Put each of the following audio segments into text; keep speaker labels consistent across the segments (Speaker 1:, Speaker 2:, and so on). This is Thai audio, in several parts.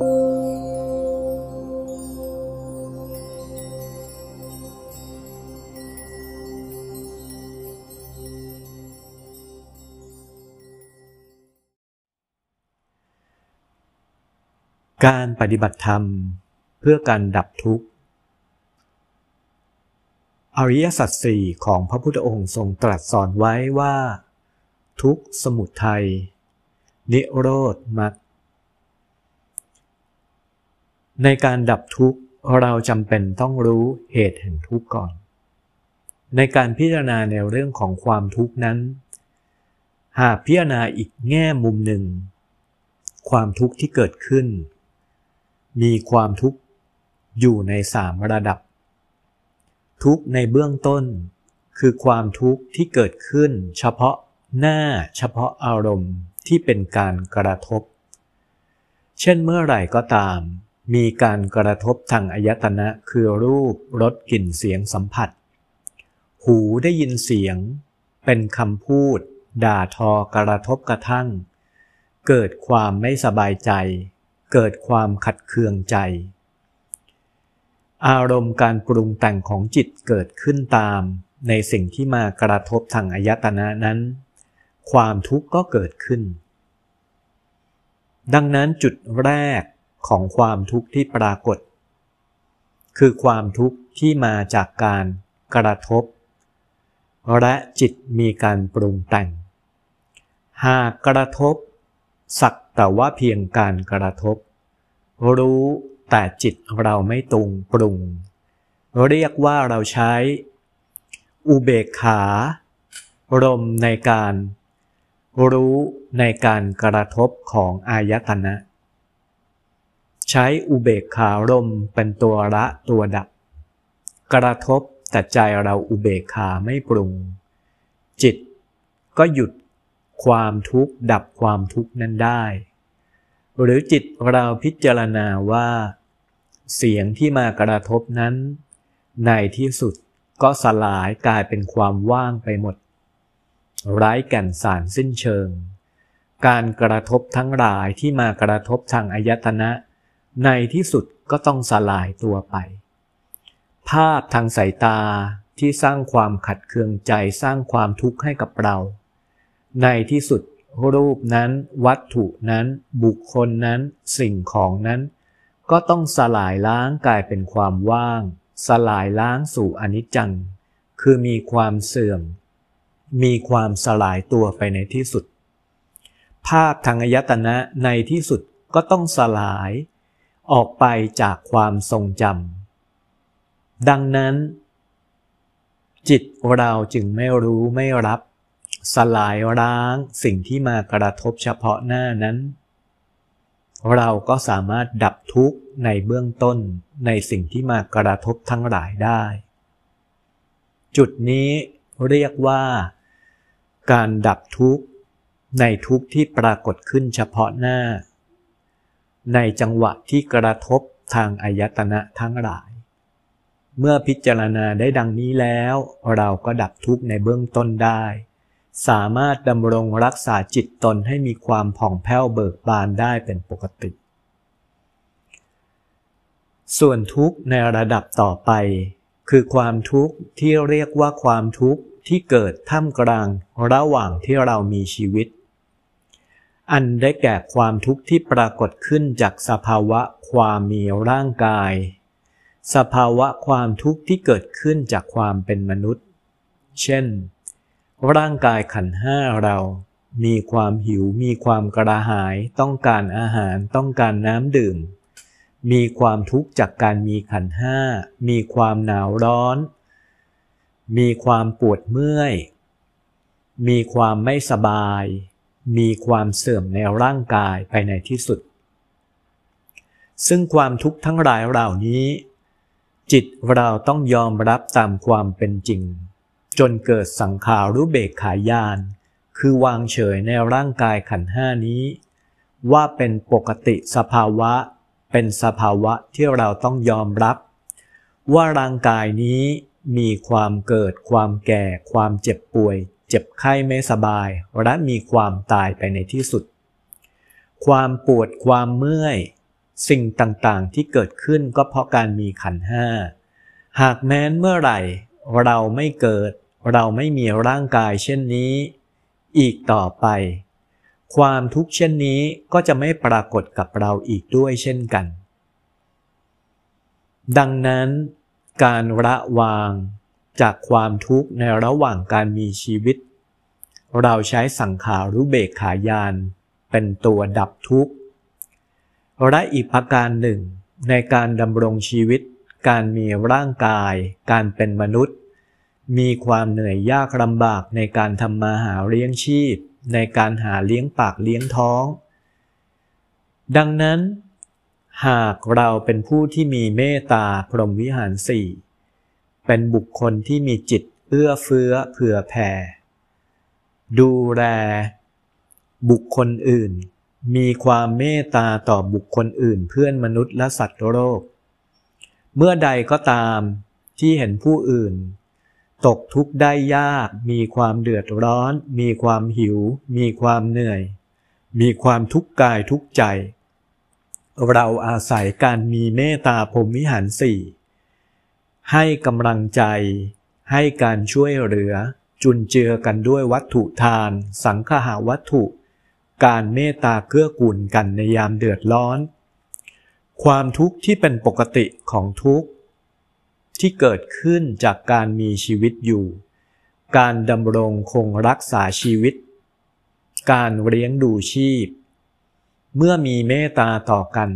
Speaker 1: การปฏิบัติธรรมเพื่อการดับทุกข์ อริยสัจสี่ของพระพุทธองค์ทรงตรัสสอนไว้ว่า ทุกสมุทัย นิโรธมรรค ในการดับทุกข์เราจำเป็นต้องรู้เหตุแห่งทุกข์ก่อน ในการพิจารณาในเรื่องของความทุกข์นั้น หากพิจารณาอีกแง่มุมหนึ่ง ความทุกข์ที่เกิดขึ้น มีความทุกข์อยู่ในสามระดับ ทุกข์ในเบื้องต้น คือความทุกข์ที่เกิดขึ้น เฉพาะหน้าเฉพาะอารมณ์ที่เป็นการกระทบ เช่นเมื่อไหร่ก็ตาม มีการกระทบทางอายตนะคือรูปรสกลิ่นเสียงสัมผัส หูได้ยินเสียง เป็นคำพูด ด่าทอกระทบกระทั่ง เกิดความไม่สบายใจ เกิดความขัดเคืองใจ อารมณ์การปรุงแต่งของจิตเกิดขึ้นตาม ในสิ่งที่มากระทบทางอายตนะนั้น ความทุกข์ก็เกิดขึ้น ดังนั้นจุดแรก ของความทุกข์ที่ปรากฏ คือความทุกข์ที่มาจากการกระทบ และจิตมีการปรุงแต่ง หากกระทบ สักแต่ว่าเพียงการกระทบ รู้แต่จิตเราไม่ตรงปรุง เรียกว่าเราใช้ อุเบกขา รมในการ รู้ในการกระทบของอายตนะ ใช้อุเบกขารมเป็นตัวละตัวดับ กระทบแต่ใจเราอุเบกขาไม่ปรุง จิตก็หยุดความทุกข์ดับความทุกข์นั้นได้ หรือจิตเราพิจารณาว่า เสียงที่มากระทบนั้น ในที่สุดก็สลายกลายเป็นความว่างไปหมด ไร้แก่นสารสิ้นเชิง การกระทบทั้งหลายที่มากระทบทางอายตนะ ในที่สุดก็ต้องสลายตัวไป ภาพทางสายตาที่สร้างความขัดเคืองใจสร้างความทุกข์ให้กับเรา ในที่สุดรูปนั้นวัตถุนั้น บุคคลนั้นสิ่งของนั้น ก็ต้องสลายล้างกลายเป็นความว่าง สลายล้างสู่อนิจจัง คือมีความเสื่อม มีความสลายตัวไปในที่สุด ภาพทางอายตนะในที่สุดก็ต้องสลาย ออกไปจากความทรงจำดังนั้น จิตเราจึงไม่รู้ไม่รับ สลายร้างสิ่งที่มากระทบเฉพาะหน้านั้น เราก็สามารถดับทุกข์ในเบื้องต้นในสิ่งที่มากระทบทั้งหลายได้ จุดนี้เรียกว่า การดับทุกข์ในทุกข์ที่ปรากฏขึ้นเฉพาะหน้า ในจังหวะที่กระทบทางอายตนะทั้งหลาย เมื่อพิจารณาได้ดังนี้แล้ว เราก็ดับทุกข์ในเบื้องต้นได้ สามารถดำรงรักษาจิตตนให้มีความผ่องแผ้วเบิกบานได้เป็นปกติ ส่วนทุกข์ในระดับต่อไป คือความทุกข์ที่เรียกว่าความทุกข์ที่เกิดท่ามกลางระหว่างที่เรามีชีวิต อันได้แก่ความทุกข์ที่ปรากฏขึ้นจากสภาวะความมีร่างกาย สภาวะความทุกข์ที่เกิดขึ้นจากความเป็นมนุษย์ เช่น ร่างกายขันห้าเรา มีความหิว มีความกระหาย ต้องการอาหาร ต้องการน้ำดื่ม มีความทุกข์จากการมีขันห้า มีความหนาวร้อน มีความปวดเมื่อย มีความไม่สบาย มีความเสื่อมในร่างกายไปในที่สุด ซึ่งความทุกข์ทั้งหลายเหล่านี้ จิตเราต้องยอมรับตามความเป็นจริง จนเกิดสังขารุเบกขายาน คือวางเฉยในร่างกายขันห้านี้ ว่าเป็นปกติสภาวะ เป็นสภาวะที่เราต้องยอมรับ ว่าร่างกายนี้มีความเกิดความแก่ความเจ็บป่วย เจ็บไข้ไม่สบาย และมีความตายไปในที่สุด ความปวดความเมื่อย สิ่งต่างๆที่เกิดขึ้นก็เพราะการมีขันห้า หากแม้นเมื่อไหร่ เราไม่เกิด เราไม่มีร่างกายเช่นนี้ อีกต่อไป ความทุกข์เช่นนี้ก็จะไม่ปรากฏกับเราอีกด้วยเช่นกัน ดังนั้น การระวาง จากความทุกข์ในระหว่างการมีชีวิต เราใช้สังขารุเบกขายาน เป็นตัวดับทุกข์และอีกประการหนึ่ง ในการดำรงชีวิต การมีร่างกาย การเป็นมนุษย์ มีความเหนื่อยยากลำบากในการทำมาหาเลี้ยงชีพ ในการหาเลี้ยงปากเลี้ยงท้อง ดังนั้น หากเราเป็นผู้ที่มีเมตตาพรหมวิหารสี่ เป็นบุคคลที่มีจิตเอื้อเฟื้อเผื่อแผ่ ดูแล บุคคลอื่น มีความเมตตาต่อบุคคลอื่น เพื่อนมนุษย์และสัตว์โลก เมื่อใดก็ตามที่เห็นผู้อื่น ตกทุกข์ได้ยาก มีความเดือดร้อน มีความหิว มีความเหนื่อย มีความทุกข์กายทุกข์ใจ เราอาศัยการมีเมตตาพรมวิหารสี่ ให้กำลังใจ ให้การช่วยเหลือ จุนเจือกันด้วยวัตถุทาน สังฆาวัตถุ การเมตตาเกื้อกูลกันในยามเดือดร้อน ความทุกข์ที่เป็นปกติของทุกข์ ที่เกิดขึ้นจากการมีชีวิตอยู่ การดำรงคงรักษาชีวิต การเลี้ยงดูชีพ เมื่อมีเมตตาต่อกัน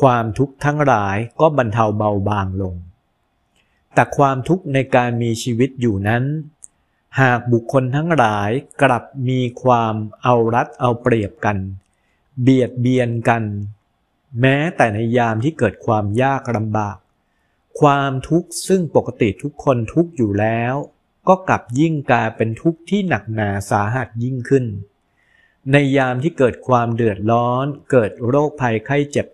Speaker 1: ความทุกข์ทั้งหลายก็บรรเทาเบาบางลง แต่ความทุกข์ในการมีชีวิตอยู่นั้น หากบุคคลทั้งหลายกลับมีความเอารัดเอาเปรียบกัน เบียดเบียนกัน แม้แต่ในยามที่เกิดความยากลำบาก ความทุกข์ซึ่งปกติทุกคนทุกอยู่แล้ว ก็กลับยิ่งกลายเป็นทุกข์ที่หนักหนาสาหัสยิ่งขึ้น ในยามที่เกิดความเดือดร้อน เกิดโรคภัยไข้เจ็บ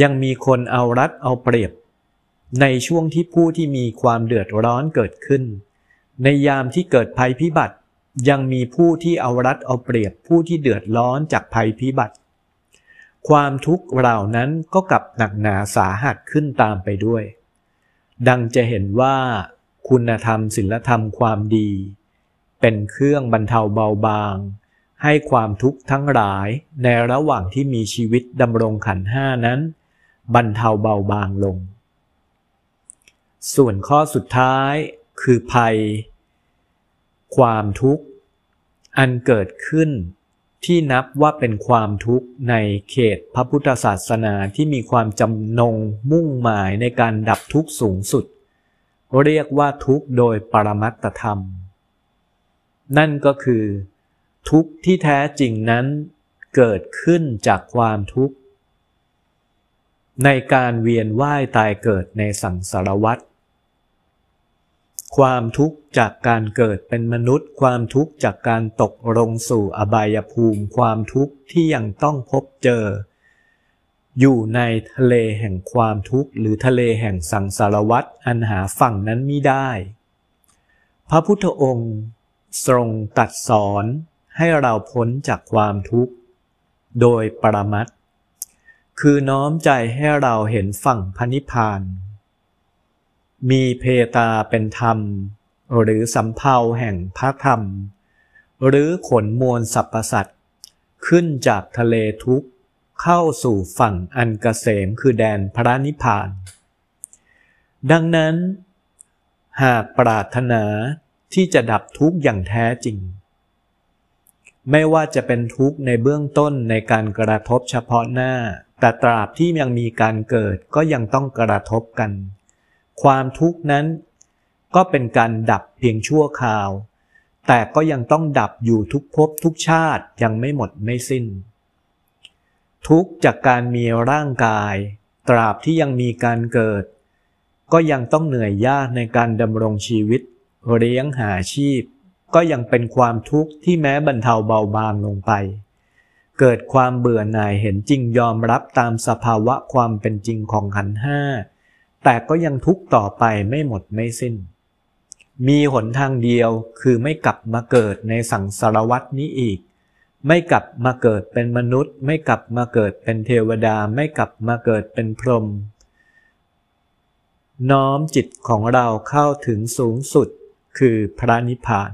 Speaker 1: ยังมีคนเอารัดเอาเปรียบ ในช่วงที่ผู้ที่มีความเดือดร้อนเกิดขึ้น ในยามที่เกิดภัยพิบัติ ยังมีผู้ที่เอารัดเอาเปรียบผู้ที่เดือดร้อนจากภัยพิบัติ ความทุกข์เหล่านั้นก็กลับหนักหนาสาหัสขึ้นตามไปด้วย ดังจะเห็นว่าคุณธรรมศีลธรรมความดี เป็นเครื่องบรรเทาเบาบาง ให้ความทุกข์ทั้งหลายในระหว่างที่มีชีวิตดำรงขันห้านั้น บรรเทาเบาบางลง ส่วนข้อสุดท้ายคือภัย ความทุกข์ อันเกิดขึ้นที่นับว่าเป็นความทุกข์ในเขตพระพุทธศาสนาที่มีความจำนงมุ่งหมายในการดับทุกข์สูงสุด เรียกว่าทุกข์โดยปรมัตธรรม นั่นก็คือ ทุกข์ที่แท้จริงนั้นเกิดขึ้นจากความทุกข์ ในการเวียนว่ายตายเกิดในสังสารวัฏ ความทุกข์จากการเกิดเป็นมนุษย์ ความทุกข์จากการตกลงสู่อบายภูมิ ความทุกข์ที่ยังต้องพบเจอ อยู่ในทะเลแห่งความทุกข์หรือทะเลแห่งสังสารวัฏอันหาฝั่งนั้นมิได้ พระพุทธองค์ทรงตัดสอนให้เราพ้นจากความทุกข์ โดยปรมัตคือน้อมใจให้เราเห็นฝั่งพระนิพพาน มีเพตาเป็นธรรม หรือสำเพาแห่งพระธรรม หรือขนมวลสรรพสัตว์ขึ้นจากทะเลทุกข์เข้าสู่ฝั่งอันกเกษมคือแดนพระนิพพาน ดังนั้น หากปรารถนาที่จะดับทุกข์อย่างแท้จริง ไม่ว่าจะเป็นทุกข์ในเบื้องต้นในการกระทบเฉพาะหน้า แต่ตราบที่ยังมีการเกิดก็ยังต้องกระทบกัน ความทุกข์นั้น ก็เป็นการดับเพียงชั่วคราว แต่ก็ยังต้องดับอยู่ทุกภพทุกชาติยังไม่หมดไม่สิ้น ทุกจากการมีร่างกาย ตราบที่ยังมีการเกิด ก็ยังต้องเหนื่อยยากในการดำรงชีวิต เลี้ยงหาชีพ ก็ยังเป็นความทุกข์ที่แม้บรรเทาเบาบางลงไปเกิดความเบื่อหน่ายเห็นจริงยอมรับตามสภาวะความเป็นจริงของขันห้า แต่ก็ยังทุกข์ต่อไปไม่หมดไม่สิ้น มีหนทางเดียวคือไม่กลับมาเกิดในสังสารวัตนี้อีก ไม่กลับมาเกิดเป็นมนุษย์ ไม่กลับมาเกิดเป็นเทวดา ไม่กลับมาเกิดเป็นพรหมน้อมจิตของเราเข้าถึงสูงสุดคือพระนิพพาน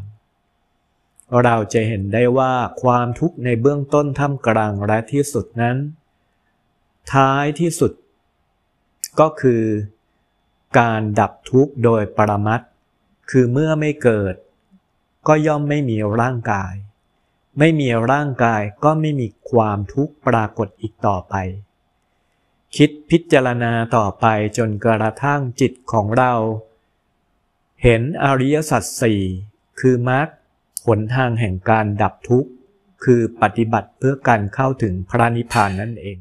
Speaker 1: เราจะเห็นได้ว่าความทุกข์ในเบื้องต้นท่ามกลางและที่สุดนั้น ท้ายที่สุด ก็คือ การดับทุกข์โดยปรมัตคือเมื่อไม่เกิด ก็ย่อมไม่มีร่างกาย ไม่มีร่างกายก็ไม่มีความทุกข์ปรากฏอีกต่อไป คิดพิจารณาต่อไปจนกระทั่งจิตของเรา เห็นอริยสัจสี่คือมรรคหนทางแห่งการดับทุกข์ คือปฏิบัติเพื่อการเข้าถึงพระนิพพานนั่นเอง